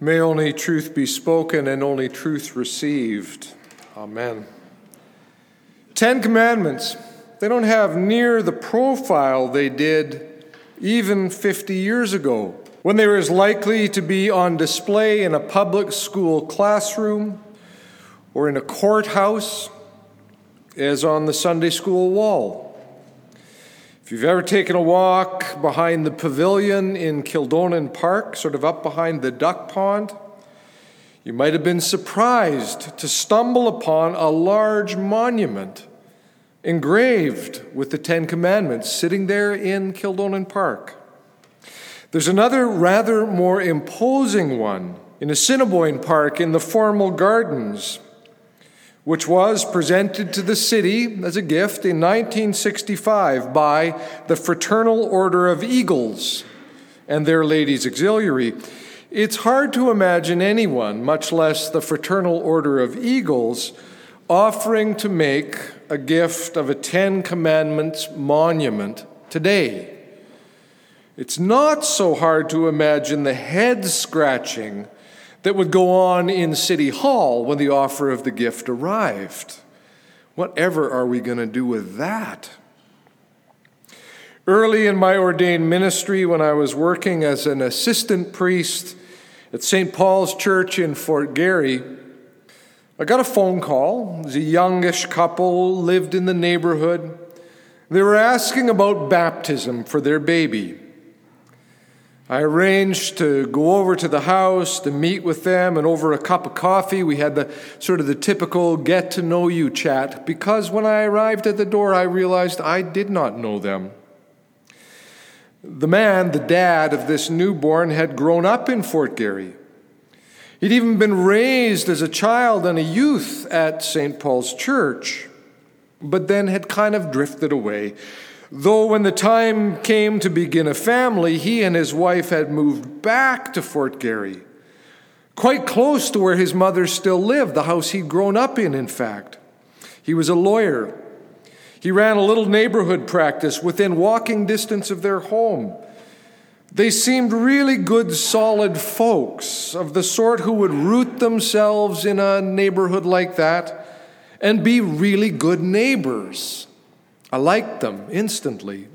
May only truth be spoken and only truth received. Amen. Ten Commandments. They don't have near the profile they did even 50 years ago, when they were as likely to be on display in a public school classroom or in a courthouse as on the Sunday school wall. If you've ever taken a walk behind the pavilion in Kildonan Park, sort of up behind the duck pond, you might have been surprised to stumble upon a large monument engraved with the Ten Commandments sitting there in Kildonan Park. There's another rather more imposing one in Assiniboine Park in the formal gardens which was presented to the city as a gift in 1965 by the Fraternal Order of Eagles and their Ladies Auxiliary. It's hard to imagine anyone, much less the Fraternal Order of Eagles, offering to make a gift of a Ten Commandments monument today. It's not so hard to imagine the head scratching that would go on in City Hall when the offer of the gift arrived. Whatever are we going to do with that? Early in my ordained ministry, when I was working as an assistant priest at St. Paul's Church in Fort Garry, I got a phone call. It was a youngish couple, lived in the neighborhood. They were asking about baptism for their baby. I arranged to go over to the house to meet with them, and over a cup of coffee, we had the sort of the typical get to know you chat because when I arrived at the door, I realized I did not know them. The man, the dad of this newborn, had grown up in Fort Garry. He'd even been raised as a child and a youth at St. Paul's Church, but then had kind of drifted away. Though when the time came to begin a family, he and his wife had moved back to Fort Garry, quite close to where his mother still lived, the house he'd grown up in, in fact. He was a lawyer. He ran a little neighborhood practice within walking distance of their home. They seemed really good, solid folks, of the sort who would root themselves in a neighborhood like that and be really good neighbors. I liked them instantly.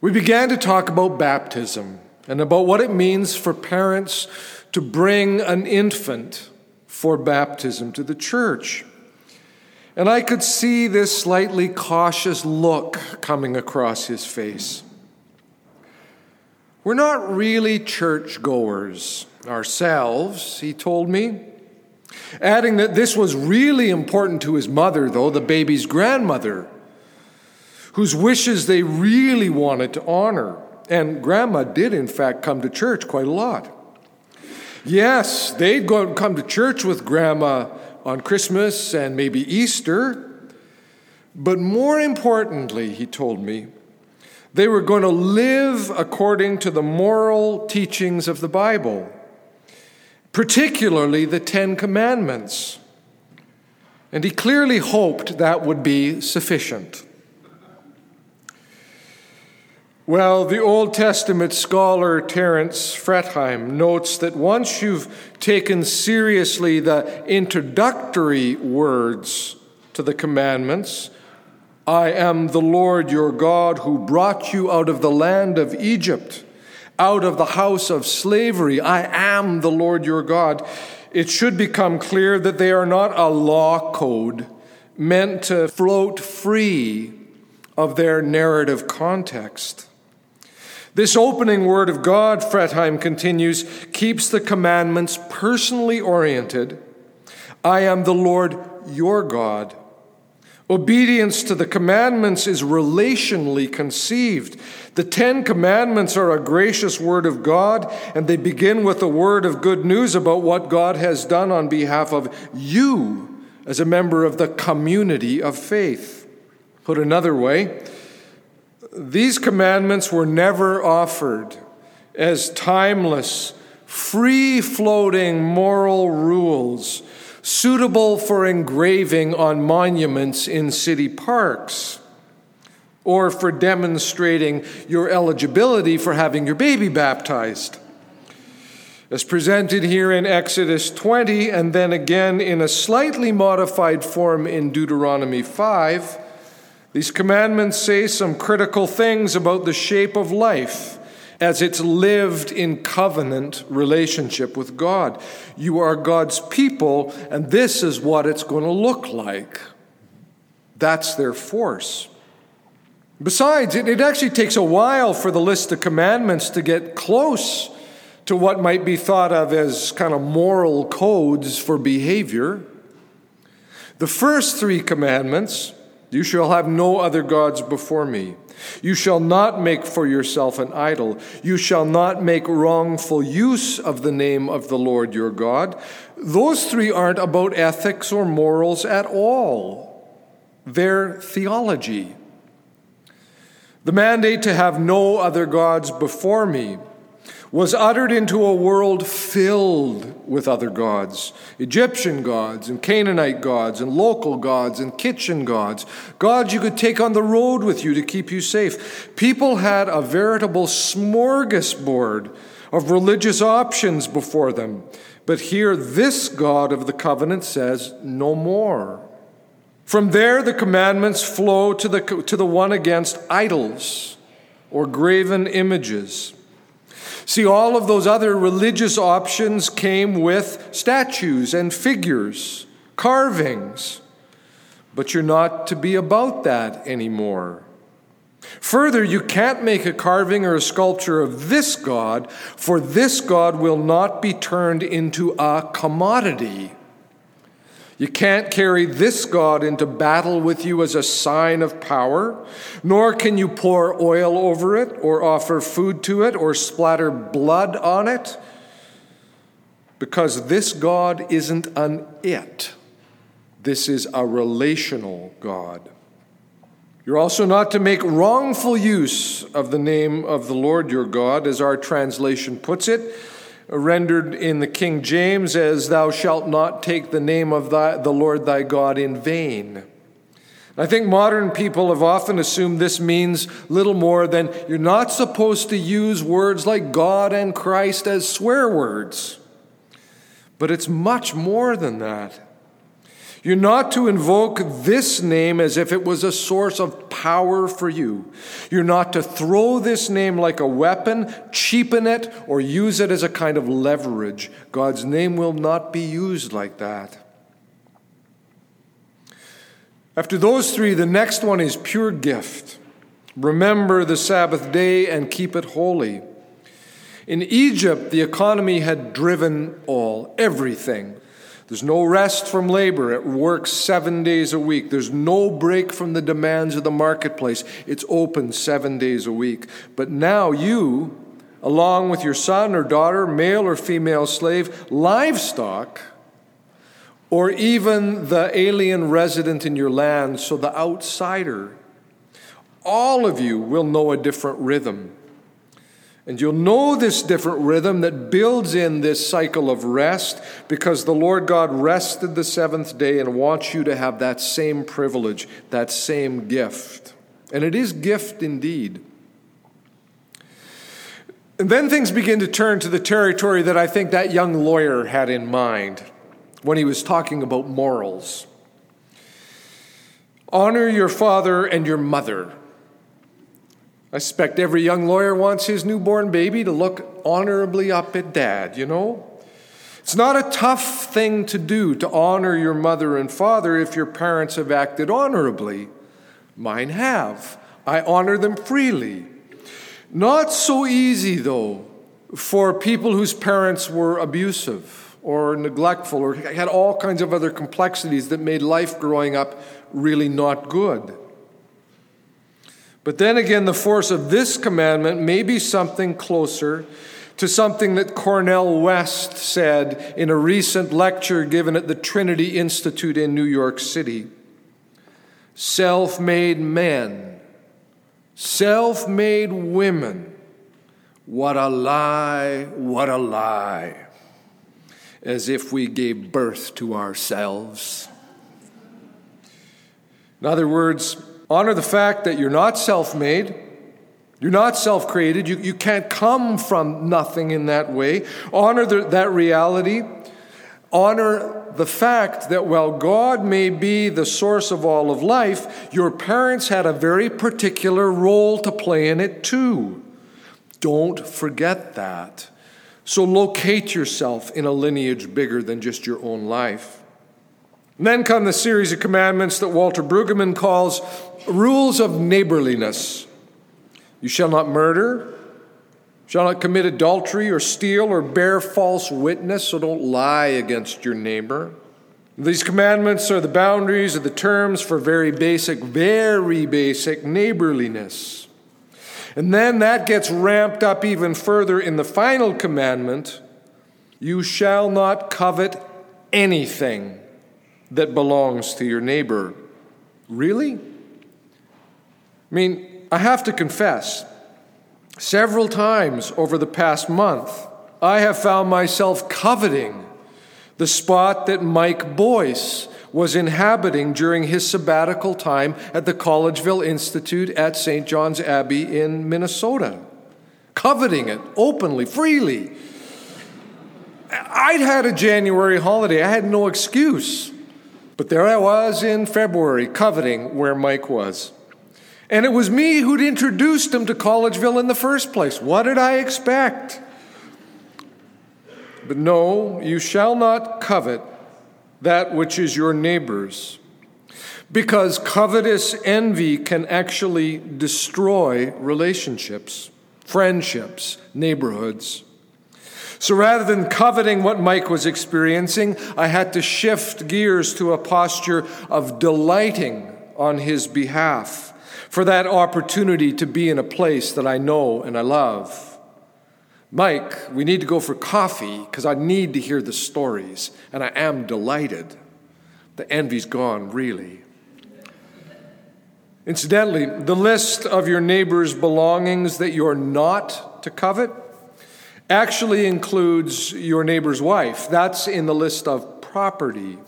We began to talk about baptism and about what it means for parents to bring an infant for baptism to the church. And I could see this slightly cautious look coming across his face. We're not really churchgoers ourselves, he told me. Adding that this was really important to his mother, though, the baby's grandmother, whose wishes they really wanted to honor. And grandma did, in fact, come to church quite a lot. Yes, they'd go and come to church with grandma on Christmas and maybe Easter. But more importantly, he told me, they were going to live according to the moral teachings of the Bible particularly the Ten Commandments. And he clearly hoped that would be sufficient. Well, the Old Testament scholar Terence Fretheim notes that once you've taken seriously the introductory words to the commandments, I am the Lord your God who brought you out of the land of Egypt out of the house of slavery. I am the Lord your God. It should become clear that they are not a law code meant to float free of their narrative context. This opening word of God, Fretheim continues, keeps the commandments personally oriented. I am the Lord your God. Obedience to the commandments is relationally conceived. The Ten Commandments are a gracious word of God, and they begin with a word of good news about what God has done on behalf of you as a member of the community of faith. Put another way, these commandments were never offered as timeless, free floating moral rules suitable for engraving on monuments in city parks or for demonstrating your eligibility for having your baby baptized. as presented here in Exodus 20, and then again in a slightly modified form in Deuteronomy 5, these commandments say some critical things about the shape of life as it's lived in covenant relationship with God. You are God's people, and this is what it's going to look like. That's their force. Besides, it, it actually takes a while for the list of commandments to get close to what might be thought of as kind of moral codes for behavior. The first three commandments you shall have no other gods before me. You shall not make for yourself an idol. You shall not make wrongful use of the name of the Lord your God. Those three aren't about ethics or morals at all, they're theology. The mandate to have no other gods before me was uttered into a world filled with other gods Egyptian gods, and Canaanite gods, and local gods, and kitchen gods, gods you could take on the road with you to keep you safe. People had a veritable smorgasbord of religious options before them. But here, this God of the covenant says, no more. From there, the commandments flow to the, to the one against idols or graven images. See, all of those other religious options came with statues and figures, carvings. But you're not to be about that anymore. Further, you can't make a carving or a sculpture of this God, for this God will not be turned into a commodity. You can't carry this God into battle with you as a sign of power, nor can you pour oil over it, or offer food to it, or splatter blood on it, because this God isn't an it. This is a relational God. You're also not to make wrongful use of the name of the Lord your God, as our translation puts it rendered in the King James as, Thou shalt not take the name of thy, the Lord thy God in vain. I think modern people have often assumed this means little more than you're not supposed to use words like God and Christ as swear words. But it's much more than that. You're not to invoke this name as if it was a source of power for you. You're not to throw this name like a weapon, cheapen it, or use it as a kind of leverage. God's name will not be used like that. After those three, the next one is pure gift. Remember the Sabbath day and keep it holy. In Egypt, the economy had driven all, everything. There's no rest from labor. It works seven days a week. There's no break from the demands of the marketplace. It's open seven days a week. But now you, along with your son or daughter, male or female slave, livestock, or even the alien resident in your land, so the outsider, all of you will know a different rhythm. And you'll know this different rhythm that builds in this cycle of rest because the Lord God rested the seventh day and wants you to have that same privilege, that same gift. And it is gift indeed. And then things begin to turn to the territory that I think that young lawyer had in mind when he was talking about morals. Honor your father and your mother I suspect every young lawyer wants his newborn baby to look honorably up at dad, you know? It's not a tough thing to do to honor your mother and father if your parents have acted honorably. Mine have. I honor them freely. Not so easy, though, for people whose parents were abusive or neglectful or had all kinds of other complexities that made life growing up really not good. But then again, the force of this commandment may be something closer to something that Cornel West said in a recent lecture given at the Trinity Institute in New York City. Self made men, self made women. What a lie, what a lie. As if we gave birth to ourselves. In other words, Honor the fact that you're not self made, You're not self created. You, you can't come from nothing in that way. Honor the, that reality. Honor the fact that while God may be the source of all of life, your parents had a very particular role to play in it too. Don't forget that. So locate yourself in a lineage bigger than just your own life. Then come the series of commandments that Walter Brueggemann calls rules of neighborliness. You shall not murder, shall not commit adultery or steal or bear false witness, so don't lie against your neighbor. These commandments are the boundaries or the terms for very basic, very basic neighborliness. And then that gets ramped up even further in the final commandment you shall not covet anything that belongs to your neighbor. Really? I mean, I have to confess, several times over the past month, I have found myself coveting the spot that Mike Boyce was inhabiting during his sabbatical time at the Collegeville Institute at St. John's Abbey in Minnesota. Coveting it openly, freely. I'd had a January holiday, I had no excuse. But there I was in February, coveting where Mike was. And it was me who'd introduced him to Collegeville in the first place. What did I expect? But no, you shall not covet that which is your neighbor's, because covetous envy can actually destroy relationships, friendships, neighborhoods. So rather than coveting what Mike was experiencing, I had to shift gears to a posture of delighting on his behalf for that opportunity to be in a place that I know and I love. Mike, we need to go for coffee because I need to hear the stories, and I am delighted. The envy's gone, really. Incidentally, the list of your neighbor's belongings that you're not to covet actually includes your neighbor's wife. That's in the list of property.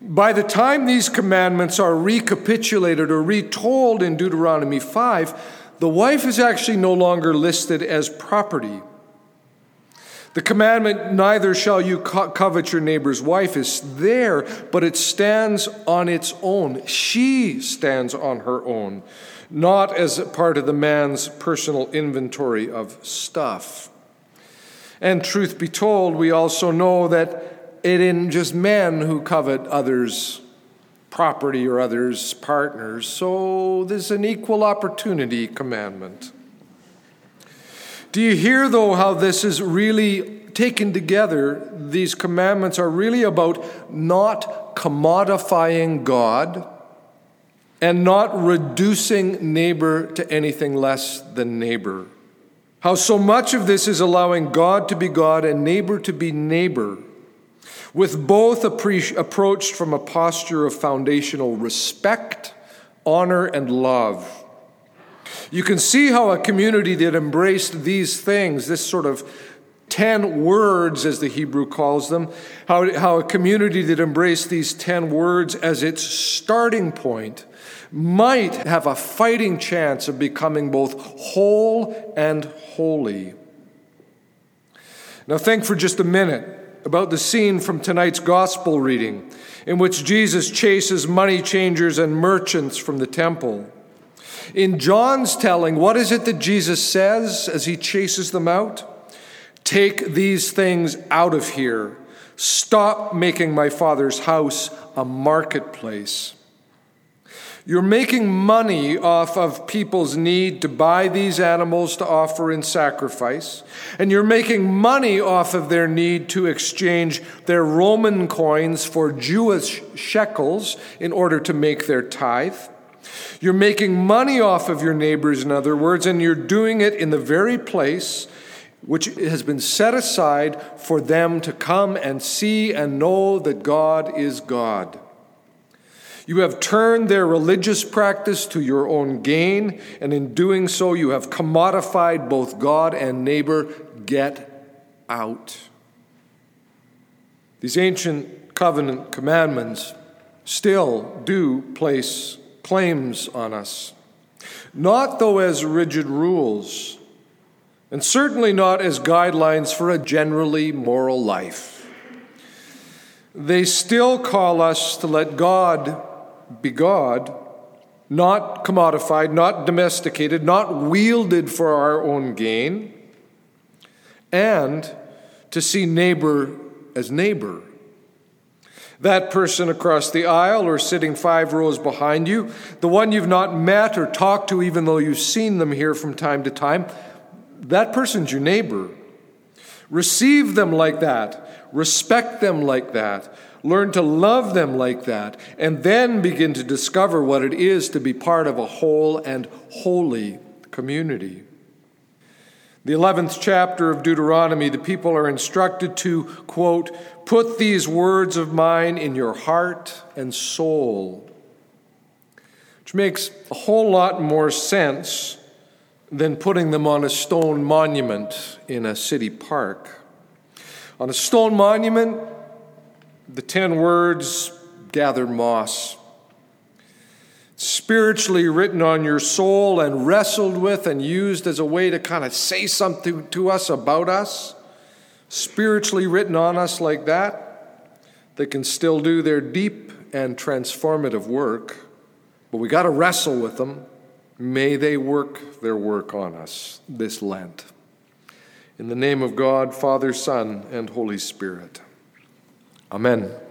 By the time these commandments are recapitulated or retold in Deuteronomy 5, the wife is actually no longer listed as property. The commandment, neither shall you covet your neighbor's wife, is there, but it stands on its own. She stands on her own, not as part of the man's personal inventory of stuff. And truth be told, we also know that it isn't just men who covet others' property or others' partners. So there's an equal opportunity commandment. Do you hear, though, how this is really taken together? These commandments are really about not commodifying God and not reducing neighbor to anything less than neighbor. How so much of this is allowing God to be God and neighbor to be neighbor, with both approached from a posture of foundational respect, honor, and love. You can see how a community that embraced these things, this sort of 10 words, as the Hebrew calls them, how, how a community that embraced these 10 words as its starting point might have a fighting chance of becoming both whole and holy. Now, think for just a minute about the scene from tonight's gospel reading in which Jesus chases money changers and merchants from the temple. In John's telling, what is it that Jesus says as he chases them out? Take these things out of here. Stop making my father's house a marketplace. You're making money off of people's need to buy these animals to offer in sacrifice, and you're making money off of their need to exchange their Roman coins for Jewish shekels in order to make their tithe. You're making money off of your neighbors, in other words, and you're doing it in the very place which has been set aside for them to come and see and know that God is God. You have turned their religious practice to your own gain, and in doing so, you have commodified both God and neighbor. Get out. These ancient covenant commandments still do place claims on us. Not, though, as rigid rules, and certainly not as guidelines for a generally moral life. They still call us to let God be God, not commodified, not domesticated, not wielded for our own gain, and to see neighbor as neighbor. That person across the aisle or sitting five rows behind you, the one you've not met or talked to, even though you've seen them here from time to time, that person's your neighbor. Receive them like that, respect them like that, learn to love them like that, and then begin to discover what it is to be part of a whole and holy community. The 11th chapter of Deuteronomy, the people are instructed to, quote, put these words of mine in your heart and soul, which makes a whole lot more sense than putting them on a stone monument in a city park. On a stone monument, the ten words gather moss. Spiritually written on your soul and wrestled with and used as a way to kind of say something to us about us. Spiritually written on us like that, they can still do their deep and transformative work, but we got to wrestle with them. May they work their work on us this Lent. In the name of God, Father, Son, and Holy Spirit. Amen.